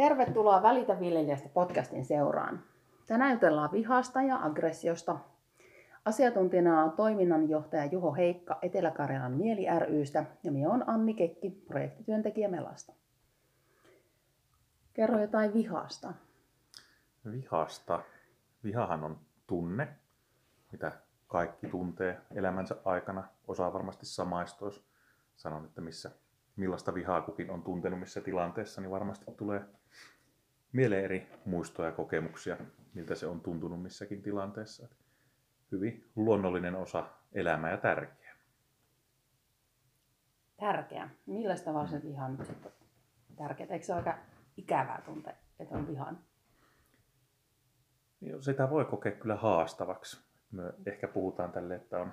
Tervetuloa Välitä viljelijästä podcastin seuraan. Tänään jutellaan vihasta ja aggressiosta. Asiantuntijana on toiminnanjohtaja Juho Heikka Etelä-Karjalan Mieli rystä ja minä olen Anni Kekki, projektityöntekijä Melasta. Kerro jotain vihasta. Vihasta. Vihahan on tunne, mitä kaikki tuntee elämänsä aikana. Osaa varmasti samaistua, sanon, että missä, millaista vihaa kukin on tuntenut missä tilanteessa, niin varmasti tulee mieleen eri muistoja ja kokemuksia, miltä se on tuntunut missäkin tilanteessa. Hyvin luonnollinen osa elämää ja tärkeä. Tärkeä. Millä tavalla se viha nyt sitten tärkeää? Eikö se ole aika ikävää tuntea, että on vihan? Sitä voi kokea kyllä haastavaksi. Me ehkä puhutaan tälle, että on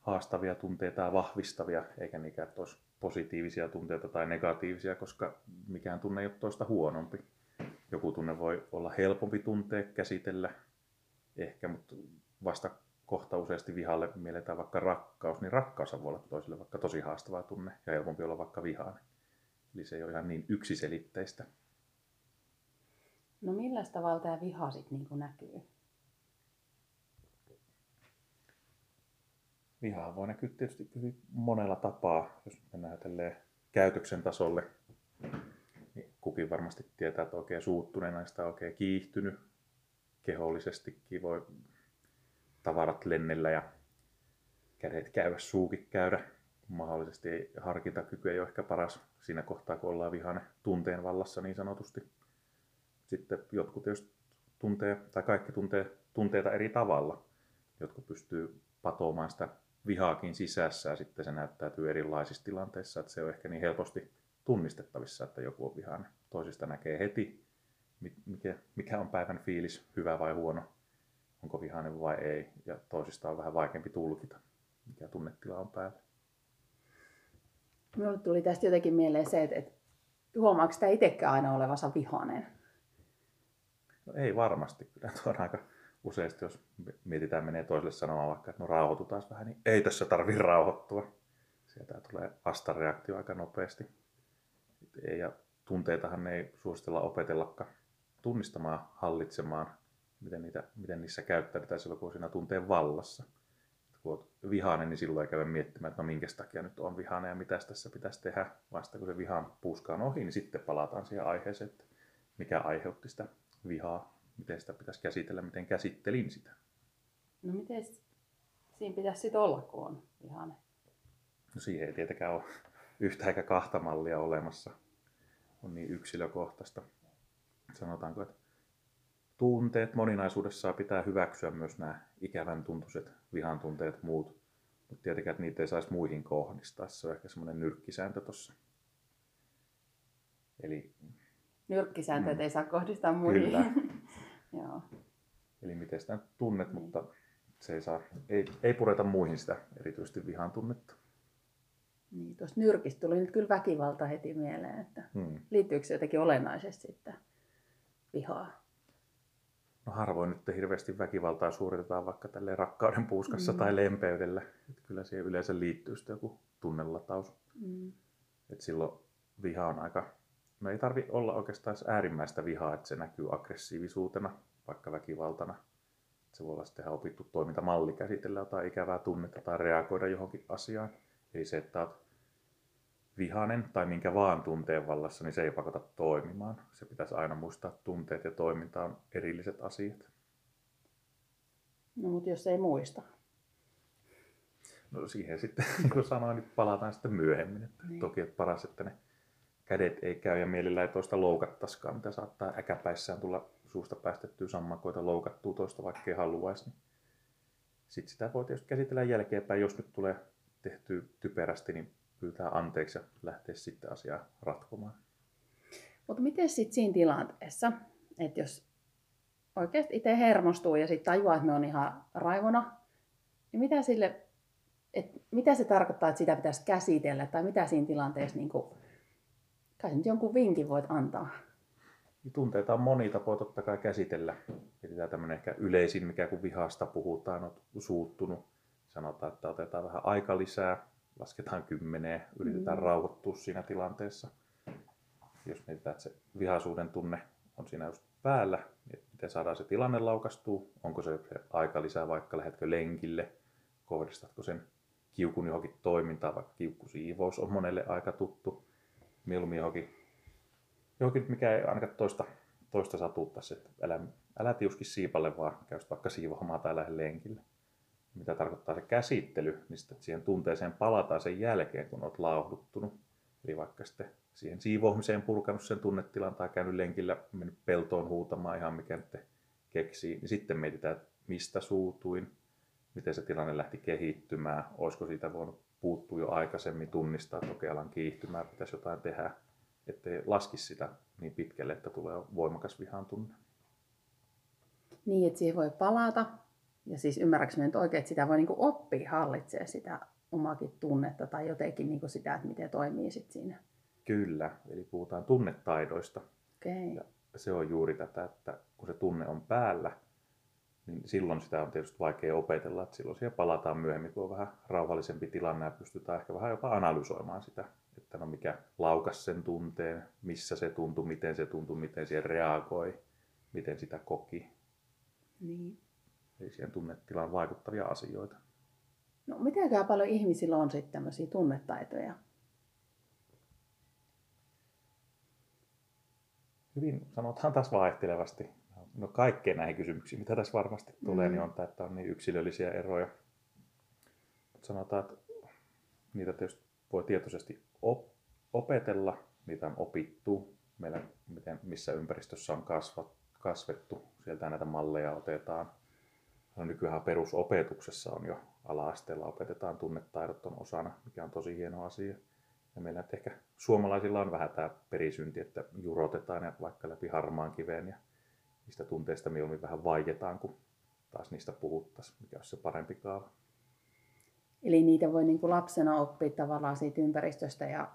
haastavia tunteita ja vahvistavia, eikä niinkään, että olisi positiivisia tunteita tai negatiivisia, koska mikään tunne ei ole toista huonompi. Joku tunne voi olla helpompi tuntea, käsitellä ehkä, mutta vasta kohta useasti vihalle mielletään vaikka rakkaus, niin rakkaus voi olla toiselle vaikka tosi haastava tunne ja helpompi olla vaikka vihainen. Eli se ei ole ihan niin yksiselitteistä. No millä tavalla tämä viha sitten niin näkyy? Viha voi näkyä tietysti hyvin monella tapaa, jos mennään käytöksen tasolle. Kukin varmasti tietää, että oikein suuttuneena sitä oikein kiihtynyt. Kehollisestikin voi tavarat lennellä ja kädet käydä, suukin käydä. Mahdollisesti harkintakyky ei ole ehkä paras siinä kohtaa, kun ollaan vihane tunteen vallassa niin sanotusti. Sitten jotkut jos tuntee, tai kaikki tuntee tunteita eri tavalla. Jotkut pystyy patoamaan sitä vihaakin sisässä ja sitten se näyttäytyy erilaisissa tilanteissa, että se on ehkä niin helposti tunnistettavissa, että joku on vihainen. Toisista näkee heti, mikä, mikä on päivän fiilis, hyvä vai huono, onko vihainen vai ei, ja toisista on vähän vaikeampi tulkita, mikä tunnetila on päällä. Minulle tuli tästä jotenkin mieleen se, että, että huomaako sitä itsekään aina olevansa vihainen? No ei varmasti, kyllä tuo on aika useasti, jos mietitään, menee toiselle sanomaan vaikka, että no rauhoitutaan vähän, niin ei tässä tarvi rauhoittua. Sieltä tulee vastareaktio aika nopeasti. Ei, ja tunteitahan ei suositella opetellakaan tunnistamaan, hallitsemaan, miten, niitä, miten niissä käyttäydytään silloin, kun on siinä tunteen vallassa. Kun olet vihainen, niin silloin ei käydä miettimään, että no minkä takia nyt on vihainen ja mitä tässä pitäisi tehdä. Vasta kun se vihan puuska on ohi, niin sitten palataan siihen aiheeseen, että mikä aiheutti sitä vihaa miten sitä pitäisi käsitellä, miten käsittelin sitä. No miten siinä pitäisi sitten olla, kun on vihainen? No siihen ei tietenkään ole yhtä eikä kahta mallia olemassa. On niin yksilökohtaista. Sanotaanko, että tunteet moninaisuudessaan pitää hyväksyä myös nämä ikävän tuntuiset vihan tunteet muut. Mutta tietenkään, että niitä ei saisi muihin kohdistaa. Se on ehkä semmoinen nyrkkisääntö tuossa. Eli... Nyrkkisääntö, mm. ei saa kohdistaa muihin. Kyllä. Joo. Eli miten sitä tunnet, niin. mutta se ei, saa, ei, ei pureta muihin sitä erityisesti vihan tunnetta. Niin, tuosta nyrkistä tuli nyt kyllä väkivalta heti mieleen, että hmm. liittyykö se jotenkin olennaisesti sitten vihaa? No harvoin nyt hirveästi väkivaltaa suoritetaan vaikka tälle rakkauden puuskassa hmm. tai lempeydellä. Että kyllä siihen yleensä liittyy sitten joku tunnelataus. Hmm. Et silloin viha on aika No ei tarvi olla oikeastaan äärimmäistä vihaa, että se näkyy aggressiivisuutena, vaikka väkivaltana. Se voi olla sitten ihan opittu toimintamalli käsitellä jotain ikävää tunnetta tai reagoida johonkin asiaan. Eli se, että olet vihainen tai minkä vaan tunteen vallassa, niin se ei pakota toimimaan. Se pitäisi aina muistaa, että tunteet ja toiminta on erilliset asiat. No mutta jos ei muista? No siihen sitten, niin kuin sanoin, niin palataan sitten myöhemmin. Että niin. Toki että paras, että ne kädet ei käy ja mielellä ei toista loukattaisikaan, mitä saattaa äkäpäissään tulla suusta päästettyä sammakoita loukattua toista, vaikka ei haluaisi. Niin sitten sitä voi tietysti käsitellä jälkeenpäin, jos nyt tulee tehty typerästi, niin pyytää anteeksi ja lähteä sitten asiaa ratkomaan. Mutta miten sitten siinä tilanteessa, että jos oikeasti itse hermostuu ja sitten tajuaa, että me on ihan raivona, niin mitä sille, että mitä se tarkoittaa, että sitä pitäisi käsitellä, tai mitä siinä tilanteessa niin kuin kai nyt jonkun vinkin voit antaa. Niin tunteita on moni tapa totta kai käsitellä. Mietitään tämmöinen ehkä yleisin, mikä kun vihasta puhutaan, on suuttunut. Sanotaan, että otetaan vähän aika lisää, lasketaan kymmeneen, yritetään mm. rauhoittua siinä tilanteessa. jos mietitään, että se vihaisuuden tunne on siinä just päällä, niin miten saadaan se tilanne laukastua, onko se, se aika lisää, vaikka lähdetkö lenkille, kohdistatko sen kiukun johonkin toimintaan, vaikka kiukkusiivous on monelle aika tuttu, mieluummin johonkin, johonkin mikä ei ainakaan toista, toista satuttaisi, että älä, älä tiuski siipalle, vaan käy vaikka siivoamaan tai lähde lenkille. Mitä tarkoittaa se käsittely, niin sitten siihen tunteeseen palataan sen jälkeen, kun olet lauhduttunut. Eli vaikka sitten siihen siivoamiseen purkanut sen tunnetilan tai käynyt lenkillä, mennyt peltoon huutamaan ihan mikä nyt keksii, niin sitten mietitään, että mistä suutuin, miten se tilanne lähti kehittymään, olisiko siitä voinut puuttua jo aikaisemmin, tunnistaa, että okei, alan kiihtymään, pitäisi jotain tehdä, ettei laskisi sitä niin pitkälle, että tulee voimakas vihan tunne. Niin, että siihen voi palata. Ja siis ymmärrätkö nyt oikein, että sitä voi niin oppia hallitsee sitä omakin tunnetta tai jotenkin niin sitä, että miten toimii sit siinä. Kyllä, eli puhutaan tunnetaidoista. Okay. Ja se on juuri tätä, että kun se tunne on päällä, niin silloin sitä on tietysti vaikea opetella, että silloin siihen palataan myöhemmin, kun on vähän rauhallisempi tilanne ja pystytään ehkä vähän jopa analysoimaan sitä, että no mikä laukas sen tunteen, missä se tuntui, miten se tuntui, miten siihen reagoi, miten sitä koki. Niin. Eli siihen tunnetilaan vaikuttavia asioita. No mitenkään paljon ihmisillä on sitten tämmöisiä tunnetaitoja? Hyvin sanotaan taas vaihtelevasti. No kaikkeen näihin kysymyksiin, mitä tässä varmasti tulee, mm. niin on tämä, että on niin yksilöllisiä eroja. Mutta sanotaan, että niitä tietysti voi tietoisesti op- opetella, niitä on opittu, meillä, miten, missä ympäristössä on kasvat, kasvettu, sieltä näitä malleja otetaan. No, nykyään perusopetuksessa on jo ala-asteella opetetaan tunnetaidot on osana, mikä on tosi hieno asia. Ja meillä ehkä suomalaisilla on vähän tämä perisynti, että jurotetaan ja vaikka läpi harmaan kiveen ja niistä tunteista mieluummin vähän vaietaan, kun taas niistä puhuttaisiin, mikä olisi se parempi kaava. Eli niitä voi niin kuin lapsena oppia tavallaan siitä ympäristöstä ja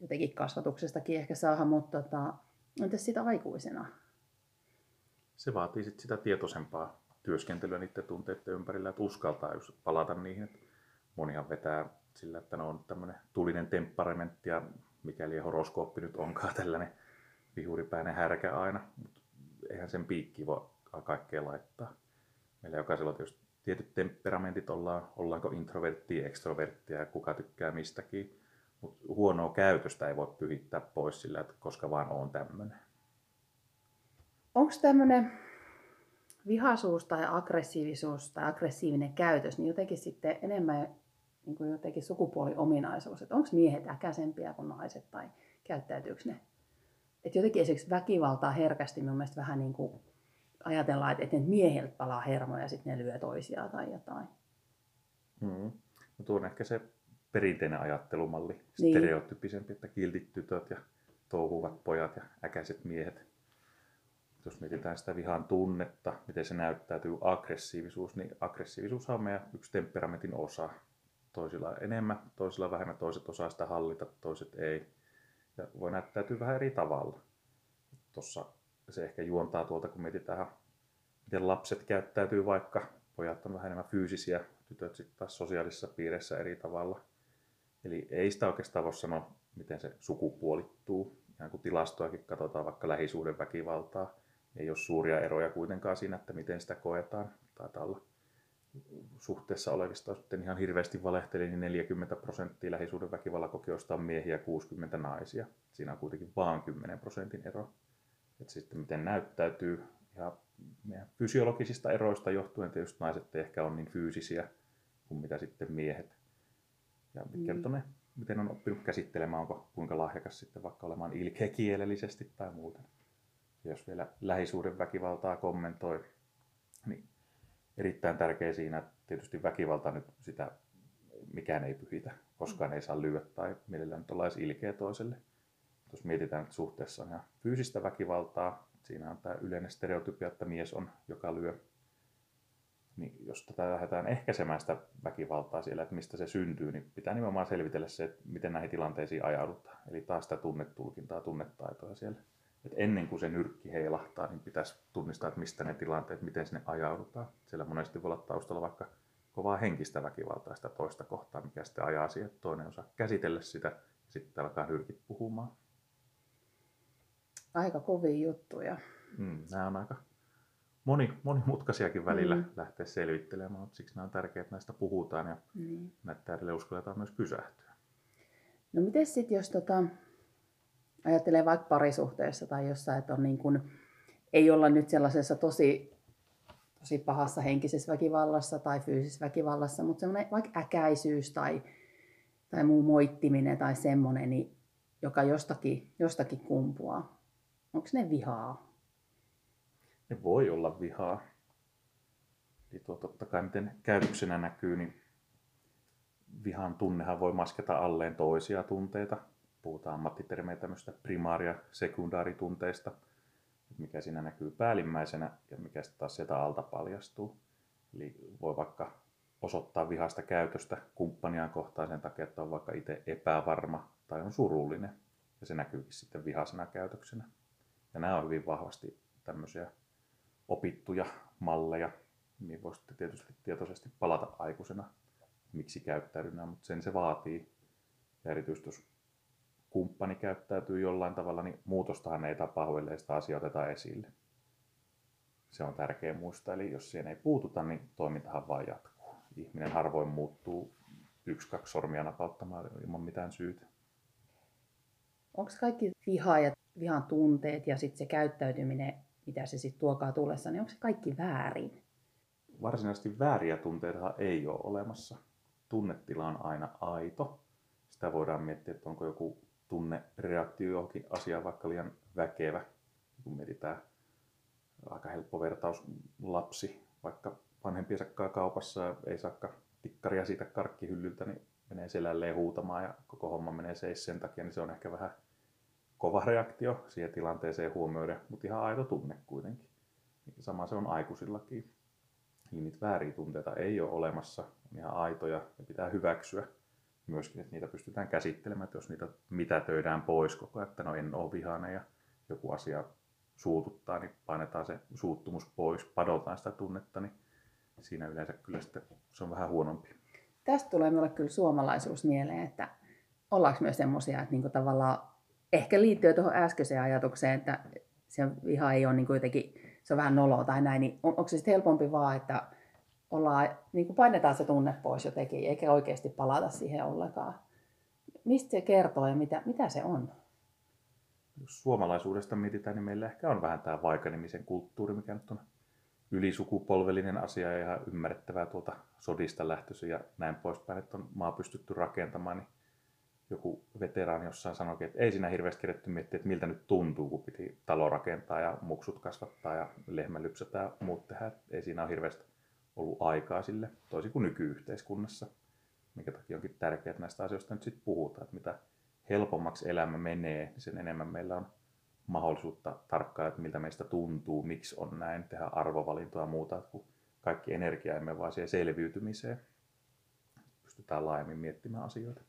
jotenkin kasvatuksestakin ehkä saada, mutta tota, entäs sitä aikuisena? Se vaatii sit sitä tietoisempaa työskentelyä niiden tunteiden ympärillä, että uskaltaa just palata niihin. Että monihan vetää sillä, että ne on tämmöinen tulinen temperamentti ja mikäli horoskooppi nyt onkaan tällainen vihuripäinen härkä aina, mutta eihän sen piikki voi kaikkea laittaa. Meillä jokaisella on tietysti tietyt temperamentit, ollaan, ollaanko introverttia, ekstroverttia ja kuka tykkää mistäkin. Mutta huonoa käytöstä ei voi pyhittää pois sillä, että koska vaan on tämmöinen. Onko tämmöinen vihaisuus tai aggressiivisuus tai aggressiivinen käytös, niin jotenkin sitten enemmän niin kuin jotenkin sukupuoliominaisuus. Että onko miehet äkäisempiä kuin naiset tai käyttäytyykö ne? Että jotenkin esimerkiksi väkivaltaa herkästi mun mielestä vähän niin kuin ajatellaan, että, että mieheltä palaa hermoja ja sitten ne lyö toisiaan tai jotain. Hmm. No tuo on ehkä se perinteinen ajattelumalli, niin. stereotyyppisempi, että kiltit tytöt ja touhuvat pojat ja äkäiset miehet jos mietitään sitä vihan tunnetta, miten se näyttäytyy aggressiivisuus, niin aggressiivisuus on meidän yksi temperamentin osa. Toisilla enemmän, toisilla vähemmän, toiset osaa sitä hallita, toiset ei. Ja voi näyttäytyä vähän eri tavalla. Tuossa se ehkä juontaa tuolta, kun mietitään, miten lapset käyttäytyy vaikka. Pojat on vähän enemmän fyysisiä, tytöt sitten taas sosiaalisissa piireissä eri tavalla. Eli ei sitä oikeastaan voi sanoa, miten se sukupuolittuu. Ihan kun tilastoakin katsotaan vaikka lähisuuden väkivaltaa, ei ole suuria eroja kuitenkaan siinä, että miten sitä koetaan. Taitaa olla suhteessa olevista sitten ihan hirveästi valehteli, niin 40 prosenttia lähisuuden väkivallakokijoista on miehiä, 60 naisia. Siinä on kuitenkin vain 10 prosentin ero. Et sitten miten näyttäytyy ja meidän fysiologisista eroista johtuen tietysti naiset ei ehkä ole niin fyysisiä kuin mitä sitten miehet. Ja mitkä mm. ne, miten on oppinut käsittelemään, onko kuinka lahjakas sitten vaikka olemaan ilkeä kielellisesti tai muuten jos vielä lähisuuden väkivaltaa kommentoi, niin erittäin tärkeä siinä, että tietysti väkivalta nyt sitä mikään ei pyhitä, koskaan ei saa lyödä tai mielellään nyt olla edes ilkeä toiselle. Jos mietitään, että suhteessa on ihan fyysistä väkivaltaa, siinä on tämä yleinen stereotypia, että mies on, joka lyö. Niin jos tätä lähdetään ehkäisemään sitä väkivaltaa siellä, että mistä se syntyy, niin pitää nimenomaan selvitellä se, että miten näihin tilanteisiin ajaudutaan. Eli taas sitä tunnetulkintaa, tunnetaitoa siellä että ennen kuin se nyrkki heilahtaa, niin pitäisi tunnistaa, että mistä ne tilanteet, miten sinne ajaudutaan. Siellä monesti voi olla taustalla vaikka kovaa henkistä väkivaltaa sitä toista kohtaa, mikä sitten ajaa siihen, että toinen osaa käsitellä sitä ja sitten alkaa nyrkit puhumaan. Aika kovia juttuja. Mm, nämä on aika moni, monimutkaisiakin välillä Mm. mm. lähteä selvittelemään, mutta siksi nämä on tärkeää, että näistä puhutaan ja Niin. näitä äärelle uskalletaan myös pysähtyä. No miten sitten, jos tota, ajattelee vaikka parisuhteessa tai jossain, että on niin kun, ei olla nyt sellaisessa tosi, tosi pahassa henkisessä väkivallassa tai fyysisessä väkivallassa, mutta semmoinen vaikka äkäisyys tai, tai muu moittiminen tai semmoinen, niin, joka jostakin, jostakin kumpuaa. Onko ne vihaa? Ne voi olla vihaa. Eli tuo totta kai miten käytöksenä näkyy, niin vihan tunnehan voi masketa alleen toisia tunteita. Puhutaan ammattitermejä tämmöistä primaari- ja sekundaaritunteista, mikä siinä näkyy päällimmäisenä ja mikä sitten taas sieltä alta paljastuu. Eli voi vaikka osoittaa vihasta käytöstä kumppaniaan kohtaan sen takia, että on vaikka itse epävarma tai on surullinen. Ja se näkyykin sitten vihasena käytöksenä. Ja nämä on hyvin vahvasti tämmöisiä opittuja malleja, niin voi sitten tietysti tietoisesti palata aikuisena, miksi käyttäydynään, mutta sen se vaatii. Ja erityisesti jos kumppani käyttäytyy jollain tavalla, niin muutostahan ei tapahdu, ellei sitä asiaa oteta esille. Se on tärkeä muistaa, eli jos siihen ei puututa, niin toimintahan vaan jatkuu. Ihminen harvoin muuttuu yksi, kaksi sormia napauttamaan ilman mitään syytä. Onko kaikki viha ja vihan tunteet ja sitten se käyttäytyminen, mitä se sitten tuokaa tullessa, niin onko se kaikki väärin? Varsinaisesti vääriä tunteita ei ole olemassa. Tunnetila on aina aito. Sitä voidaan miettiä, että onko joku tunnereaktio johonkin asiaan vaikka liian väkevä. Kun mietitään aika helppo vertaus lapsi, vaikka vanhempiensa kaupassa ja ei saakka tikkaria siitä karkkihyllyltä, niin menee selälleen huutamaan ja koko homma menee seis sen takia, niin se on ehkä vähän kova reaktio siihen tilanteeseen huomioiden, mutta ihan aito tunne kuitenkin. Sama se on aikuisillakin. Niin niitä vääriä tunteita ei ole olemassa, on ihan aitoja ja pitää hyväksyä myöskin, että niitä pystytään käsittelemään, että jos niitä mitätöidään pois koko ajan, että no en ole vihainen ja joku asia suututtaa, niin painetaan se suuttumus pois, padotaan sitä tunnetta, niin siinä yleensä kyllä sitten se on vähän huonompi. Tästä tulee minulle kyllä suomalaisuus mieleen, että ollaanko myös semmoisia, että niinku tavallaan ehkä liittyy tuohon äskeiseen ajatukseen, että se viha ei ole niinku jotenkin, se on vähän noloa tai näin, niin on, onko se sitten helpompi vaan, että ollaan, niin kuin painetaan se tunne pois jotenkin, eikä oikeasti palata siihen ollenkaan. Mistä se kertoo ja mitä, mitä se on? Jos suomalaisuudesta mietitään, niin meillä ehkä on vähän tämä vaikanimisen kulttuuri, mikä nyt on ylisukupolvellinen asia ja ihan ymmärrettävää tuolta sodista lähtöisin ja näin poispäin, että on maa pystytty rakentamaan, niin joku veteraani jossain sanoikin, että ei siinä hirveästi keretty miettiä, että miltä nyt tuntuu, kun piti talo rakentaa ja muksut kasvattaa ja lehmä lypsätä ja muut tehdä. Ei siinä ole hirveästi ollut aikaa sille, toisin kuin nykyyhteiskunnassa, mikä takia onkin tärkeää, että näistä asioista nyt sitten puhutaan, että mitä helpommaksi elämä menee, niin sen enemmän meillä on mahdollisuutta tarkkailla, että miltä meistä tuntuu, miksi on näin, tehdä arvovalintoja ja muuta, että kun kaikki energia emme vaan siihen selviytymiseen. Pystytään laajemmin miettimään asioita.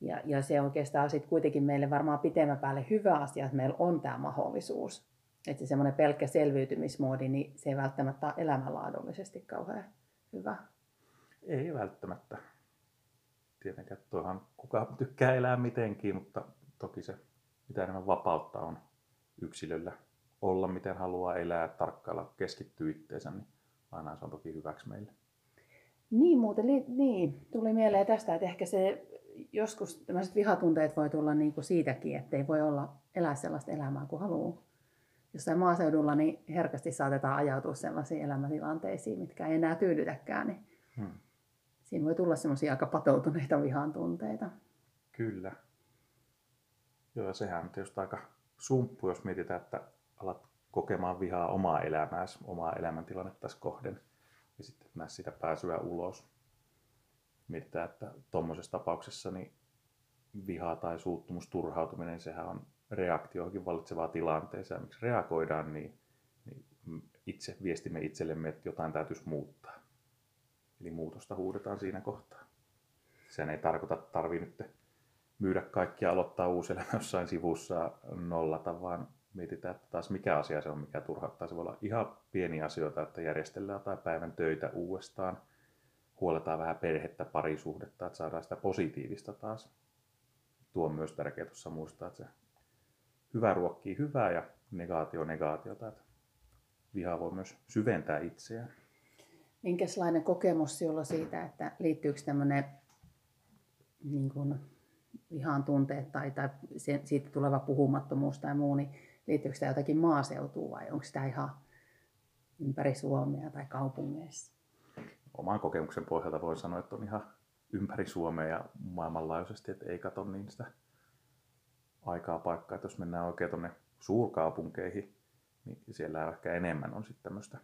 Ja, ja se oikeastaan sitten kuitenkin meille varmaan pitemmän päälle hyvä asia, että meillä on tämä mahdollisuus. Että se semmoinen pelkkä selviytymismoodi, niin se ei välttämättä ole elämänlaadullisesti kauhean hyvä. Ei välttämättä. Tietenkään toihan kuka tykkää elää mitenkin, mutta toki se mitä enemmän vapautta on yksilöllä olla miten haluaa elää, tarkkailla, keskittyä itteensä, niin aina se on toki hyväksi meille. Niin muuten, niin, tuli mieleen tästä, että ehkä se joskus tämmöiset vihatunteet voi tulla niin kuin siitäkin, että ei voi olla, elää sellaista elämää kuin haluaa. Jossain maaseudulla niin herkästi saatetaan ajautua sellaisiin elämäntilanteisiin, mitkä ei enää tyydytäkään, niin Hmm. siinä voi tulla semmoisia aika patoutuneita vihan tunteita. Kyllä. Joo, ja sehän on tietysti aika sumppu, jos mietitään, että alat kokemaan vihaa omaa elämääsi, omaa elämäntilannetta kohden, ja sitten näe sitä pääsyä ulos. Mietitään, että tuommoisessa tapauksessa niin viha tai suuttumus, turhautuminen, sehän on reaktio johonkin vallitsevaan tilanteeseen. Ja miksi reagoidaan, niin, niin itse viestimme itsellemme, että jotain täytyisi muuttaa. Eli muutosta huudetaan siinä kohtaa. Sehän ei tarkoita, että tarvii nyt myydä kaikkia aloittaa uusi elämä jossain sivussa nollata, vaan mietitään, että taas mikä asia se on, mikä turhauttaa. Se voi olla ihan pieniä asioita, että järjestellään jotain päivän töitä uudestaan, huoletaan vähän perhettä, parisuhdetta, että saadaan sitä positiivista taas. Tuo on myös tärkeää tuossa muistaa, että se hyvä ruokkii hyvää ja negaatio negaatiota. Että viha voi myös syventää itseään. Minkälainen kokemus sinulla siitä, että liittyykö tämmöinen niin kuin, vihan tunteet tai, tai siitä tuleva puhumattomuus tai muu, niin liittyykö sitä jotakin maaseutuun vai onko sitä ihan ympäri Suomea tai kaupungeissa? Oman kokemuksen pohjalta voin sanoa, että on ihan ympäri Suomea ja maailmanlaajuisesti, että ei katso niin sitä aikaa paikkaa. Että jos mennään oikein tuonne suurkaupunkeihin, niin siellä ehkä enemmän on sitten tämmöistä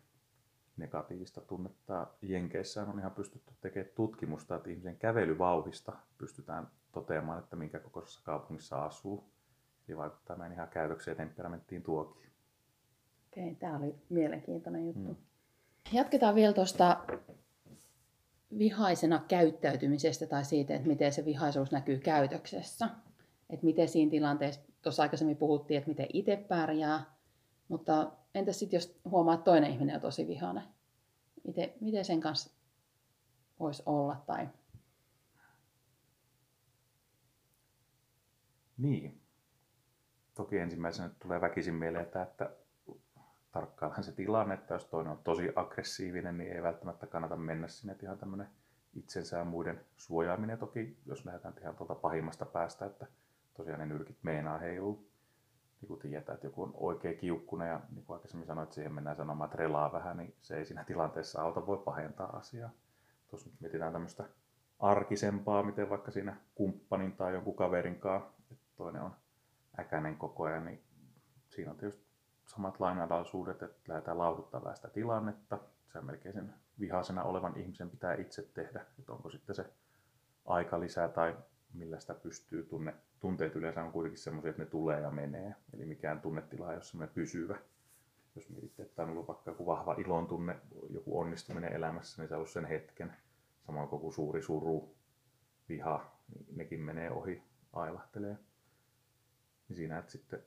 negatiivista tunnetta. Jenkeissä on ihan pystytty tekemään tutkimusta, että ihmisen kävelyvauhista pystytään toteamaan, että minkä kokoisessa kaupungissa asuu. Eli vaikuttaa meidän ihan käytökseen ja temperamenttiin tuokin. Okei, tämä oli mielenkiintoinen juttu. Hmm. Jatketaan vielä tuosta vihaisena käyttäytymisestä tai siitä, että miten se vihaisuus näkyy käytöksessä. Että miten siinä tilanteessa, tuossa aikaisemmin puhuttiin, että miten itse pärjää, mutta entäs sitten jos huomaa, että toinen ihminen on tosi vihainen? Miten, miten sen kanssa voisi olla? Tai... Niin. Toki ensimmäisenä tulee väkisin mieleen, että, että tarkkaillaan se tilanne, että jos toinen on tosi aggressiivinen, niin ei välttämättä kannata mennä sinne. Että ihan tämmöinen itsensä ja muiden suojaaminen toki, jos lähdetään ihan tuolta pahimmasta päästä, että tosiaan ne nyrkit meinaa heiluu. Niin kun tietää, että joku on oikein kiukkuna ja niin kuin aikaisemmin sanoin, että siihen mennään sanomaan, että relaa vähän, niin se ei siinä tilanteessa auta, voi pahentaa asiaa. Tuossa nyt mietitään tämmöistä arkisempaa, miten vaikka siinä kumppanin tai jonkun kaverin kanssa, että toinen on äkäinen koko ajan, niin siinä on tietysti samat lainalaisuudet, että lähdetään lauduttamaan sitä tilannetta. Se melkein sen vihaisena olevan ihmisen pitää itse tehdä, että onko sitten se aika lisää tai millä sitä pystyy. Tunne, tunteet yleensä on kuitenkin semmoisia, että ne tulee ja menee. Eli mikään tunnetila ei ole semmoinen pysyvä. Jos mietitte, että on ollut vaikka joku vahva ilon tunne, joku onnistuminen elämässä, niin se on ollut sen hetken. Samoin kuin suuri suru, viha, niin nekin menee ohi, ailahtelee. Niin siinä, että sitten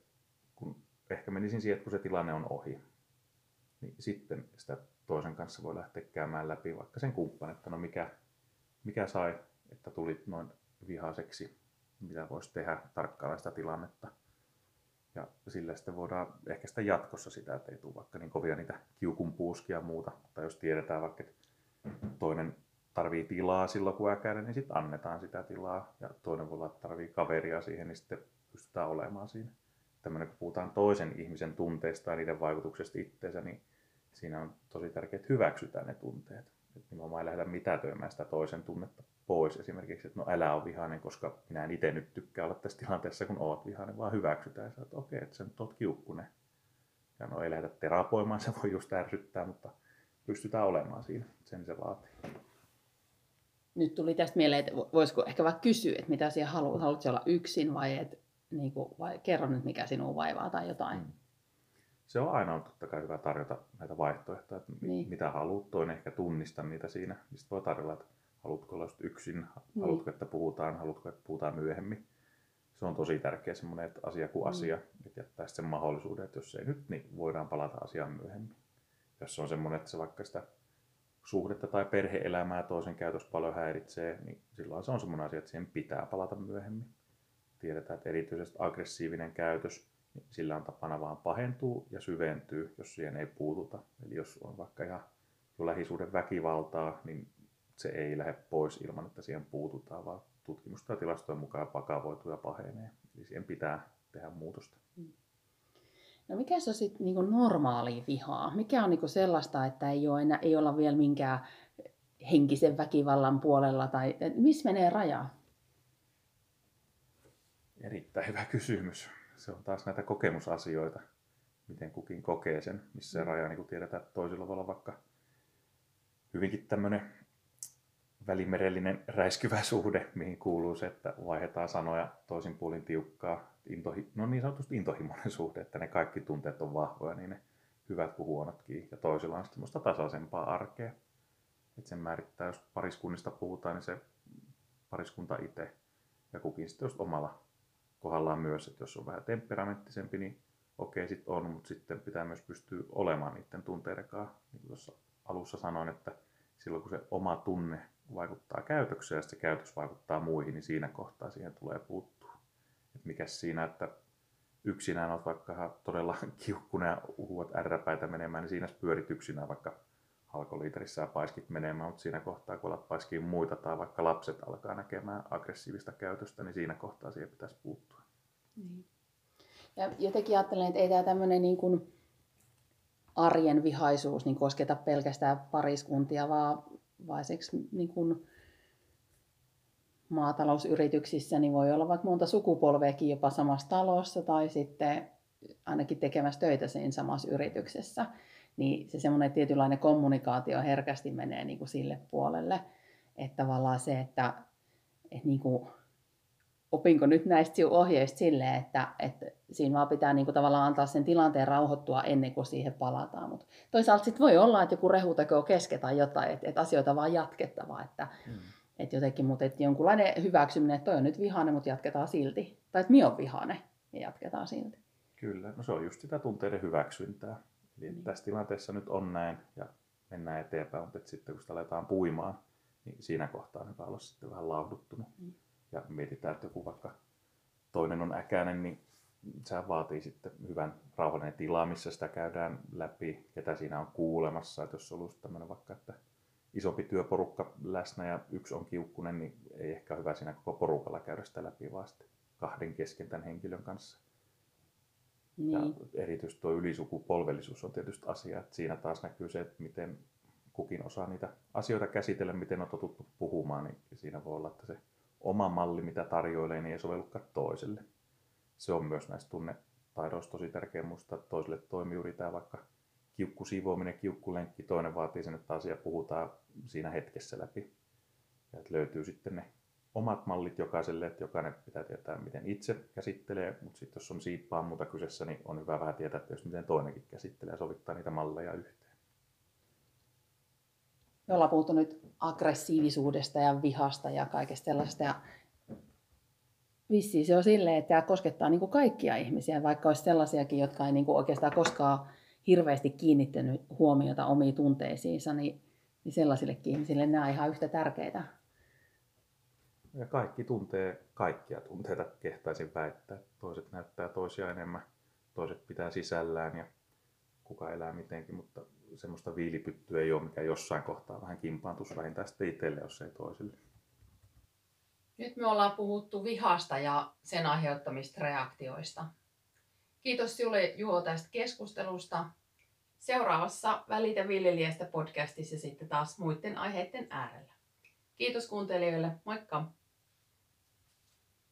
kun ehkä menisin siihen, että kun se tilanne on ohi, niin sitten sitä toisen kanssa voi lähteä käymään läpi vaikka sen kumppanin, että no mikä, mikä sai, että tulit noin vihaseksi, mitä voisi tehdä, tarkkailla sitä tilannetta. Ja sillä sitten voidaan ehkä sitä jatkossa sitä, että ei tule vaikka niin kovia niitä kiukun puuskia ja muuta. Tai jos tiedetään vaikka, että toinen tarvii tilaa silloin kun äkäinen, niin sitten annetaan sitä tilaa. Ja toinen voi olla, että tarvii kaveria siihen, niin sitten pystytään olemaan siinä tämmöinen, kun puhutaan toisen ihmisen tunteista ja niiden vaikutuksesta itseensä, niin siinä on tosi tärkeää, että hyväksytään ne tunteet. Että nimenomaan ei lähdetä mitätöimään sitä toisen tunnetta pois. Esimerkiksi, että no älä ole vihainen, koska minä en itse nyt tykkää olla tässä tilanteessa, kun oot vihainen, vaan hyväksytään. Ja että okei, että sä nyt oot kiukkunen. Ja no ei lähdetä terapoimaan, se voi just ärsyttää, mutta pystytään olemaan siinä. Sen se vaatii. Nyt tuli tästä mieleen, että voisiko ehkä vaikka kysyä, että mitä siellä haluat. Haluatko olla yksin vai että niin kuin, vai kerro nyt mikä sinua vaivaa tai jotain. Mm. Se on aina on totta kai hyvä tarjota näitä vaihtoehtoja, että niin. mitä haluat, toinen ehkä tunnista niitä siinä. Sitten voi tarjolla, että haluatko olla yksin, niin. haluatko, että puhutaan, haluatko, että puhutaan myöhemmin. Se on tosi tärkeä semmoinen että asia kuin mm. asia, että jättää sen mahdollisuuden, että jos ei nyt, niin voidaan palata asiaan myöhemmin. Jos se on semmoinen, että se vaikka sitä suhdetta tai perheelämää toisen käytös paljon häiritsee, niin silloin se on semmoinen asia, että siihen pitää palata myöhemmin tiedetään, että erityisesti aggressiivinen käytös, niin sillä on tapana vaan pahentuu ja syventyy, jos siihen ei puututa. Eli jos on vaikka ihan jo lähisuuden väkivaltaa, niin se ei lähde pois ilman, että siihen puututaan, vaan tutkimusta ja tilastojen mukaan pakavoituu ja pahenee. Eli siihen pitää tehdä muutosta. No mikä se on sitten niinku normaali vihaa? Mikä on niinku sellaista, että ei, ole enää, ei olla vielä minkään henkisen väkivallan puolella? Tai missä menee raja? Erittäin hyvä kysymys. Se on taas näitä kokemusasioita, miten kukin kokee sen, missä se mm. raja, niin kuin tiedetään, että toisilla voi olla vaikka hyvinkin tämmöinen välimerellinen räiskyvä suhde, mihin kuuluu se, että vaihdetaan sanoja toisin puolin tiukkaa, intohi, no niin sanotusti intohimoinen suhde, että ne kaikki tunteet on vahvoja, niin ne hyvät kuin huonotkin, ja toisilla on semmoista tasaisempaa arkea. Et sen määrittää, jos pariskunnista puhutaan, niin se pariskunta itse ja kukin sitten just omalla kohdallaan myös, että jos on vähän temperamenttisempi, niin okei, sitten on, mutta sitten pitää myös pystyä olemaan niiden tunteiden kanssa. Niin tuossa alussa sanoin, että silloin kun se oma tunne vaikuttaa käytökseen ja se käytös vaikuttaa muihin, niin siinä kohtaa siihen tulee puuttua. Että mikä siinä, että yksinään olet vaikka todella kiukkunen ja huot ärräpäitä menemään, niin siinä pyörit yksinään vaikka alkoliiterissä ja paiskit menemään, mutta siinä kohtaa, kun alat paiskiin muita tai vaikka lapset alkaa näkemään aggressiivista käytöstä, niin siinä kohtaa siihen pitäisi puuttua. Niin. Ja jotenkin ajattelen, että ei tämä tämmöinen niin kuin arjen vihaisuus niin kosketa pelkästään pariskuntia, vaan vaiseksi niin kuin maatalousyrityksissä niin voi olla vaikka monta sukupolveakin jopa samassa talossa tai sitten ainakin tekemässä töitä siinä samassa yrityksessä. Niin se semmoinen tietynlainen kommunikaatio herkästi menee niin kuin sille puolelle, että tavallaan se, että, että niin kuin opinko nyt näistä ohjeista silleen, että, että siinä vaan pitää niin kuin tavallaan antaa sen tilanteen rauhoittua ennen kuin siihen palataan. Mutta toisaalta sitten voi olla, että joku rehuteko kesken tai jotain, että, että asioita vaan jatkettava. Että, mm. että jotenkin, mutta että jonkunlainen hyväksyminen, että toi on nyt vihane, mutta jatketaan silti. Tai että minä on vihane ja jatketaan silti. Kyllä, no se on just sitä tunteiden hyväksyntää. Eli mm. tässä tilanteessa nyt on näin ja mennään eteenpäin, mutta sitten kun sitä aletaan puimaan, niin siinä kohtaa ne olla sitten vähän lauhduttunut. Mm ja mietitään, että joku vaikka toinen on äkäinen, niin se vaatii sitten hyvän rauhallinen tila, missä sitä käydään läpi, ketä siinä on kuulemassa. Että jos on ollut tämmöinen vaikka, että isompi työporukka läsnä ja yksi on kiukkunen, niin ei ehkä ole hyvä siinä koko porukalla käydä sitä läpi, vaan sitten kahden kesken tämän henkilön kanssa. Niin. Ja erityisesti tuo ylisukupolvellisuus on tietysti asia, että siinä taas näkyy se, että miten kukin osaa niitä asioita käsitellä, miten on totuttu puhumaan, niin siinä voi olla, että se oma malli, mitä tarjoilee, niin ei sovellukaan toiselle. Se on myös näistä tunnetaidoista tosi tärkeä muistaa, että toiselle toimii juuri tämä vaikka kiukkusiivoaminen, kiukkulenkki, toinen vaatii sen, että asia puhutaan siinä hetkessä läpi. Ja että löytyy sitten ne omat mallit jokaiselle, että jokainen pitää tietää, miten itse käsittelee, mutta sitten jos on siippaa muuta kyseessä, niin on hyvä vähän tietää, että jos miten toinenkin käsittelee ja sovittaa niitä malleja yhteen. Me ollaan puhuttu nyt aggressiivisuudesta ja vihasta ja kaikesta sellaista. Ja vissiin se on silleen, että tämä koskettaa niin kuin kaikkia ihmisiä, vaikka olisi sellaisiakin, jotka ei niin kuin oikeastaan koskaan hirveästi kiinnittänyt huomiota omiin tunteisiinsa, niin, niin sellaisillekin ihmisille nämä on ihan yhtä tärkeitä. Ja kaikki tuntee kaikkia tunteita, kehtaisin väittää. Toiset näyttää toisia enemmän, toiset pitää sisällään ja kuka elää mitenkin, mutta semmoista viilipyttyä ei ole, mikä jossain kohtaa vähän kimpaantuisi vähintään sitten itselle, jos ei toisille. Nyt me ollaan puhuttu vihasta ja sen aiheuttamista reaktioista. Kiitos sinulle Juho tästä keskustelusta. Seuraavassa Välitä viljelijästä podcastissa sitten taas muiden aiheiden äärellä. Kiitos kuuntelijoille. Moikka!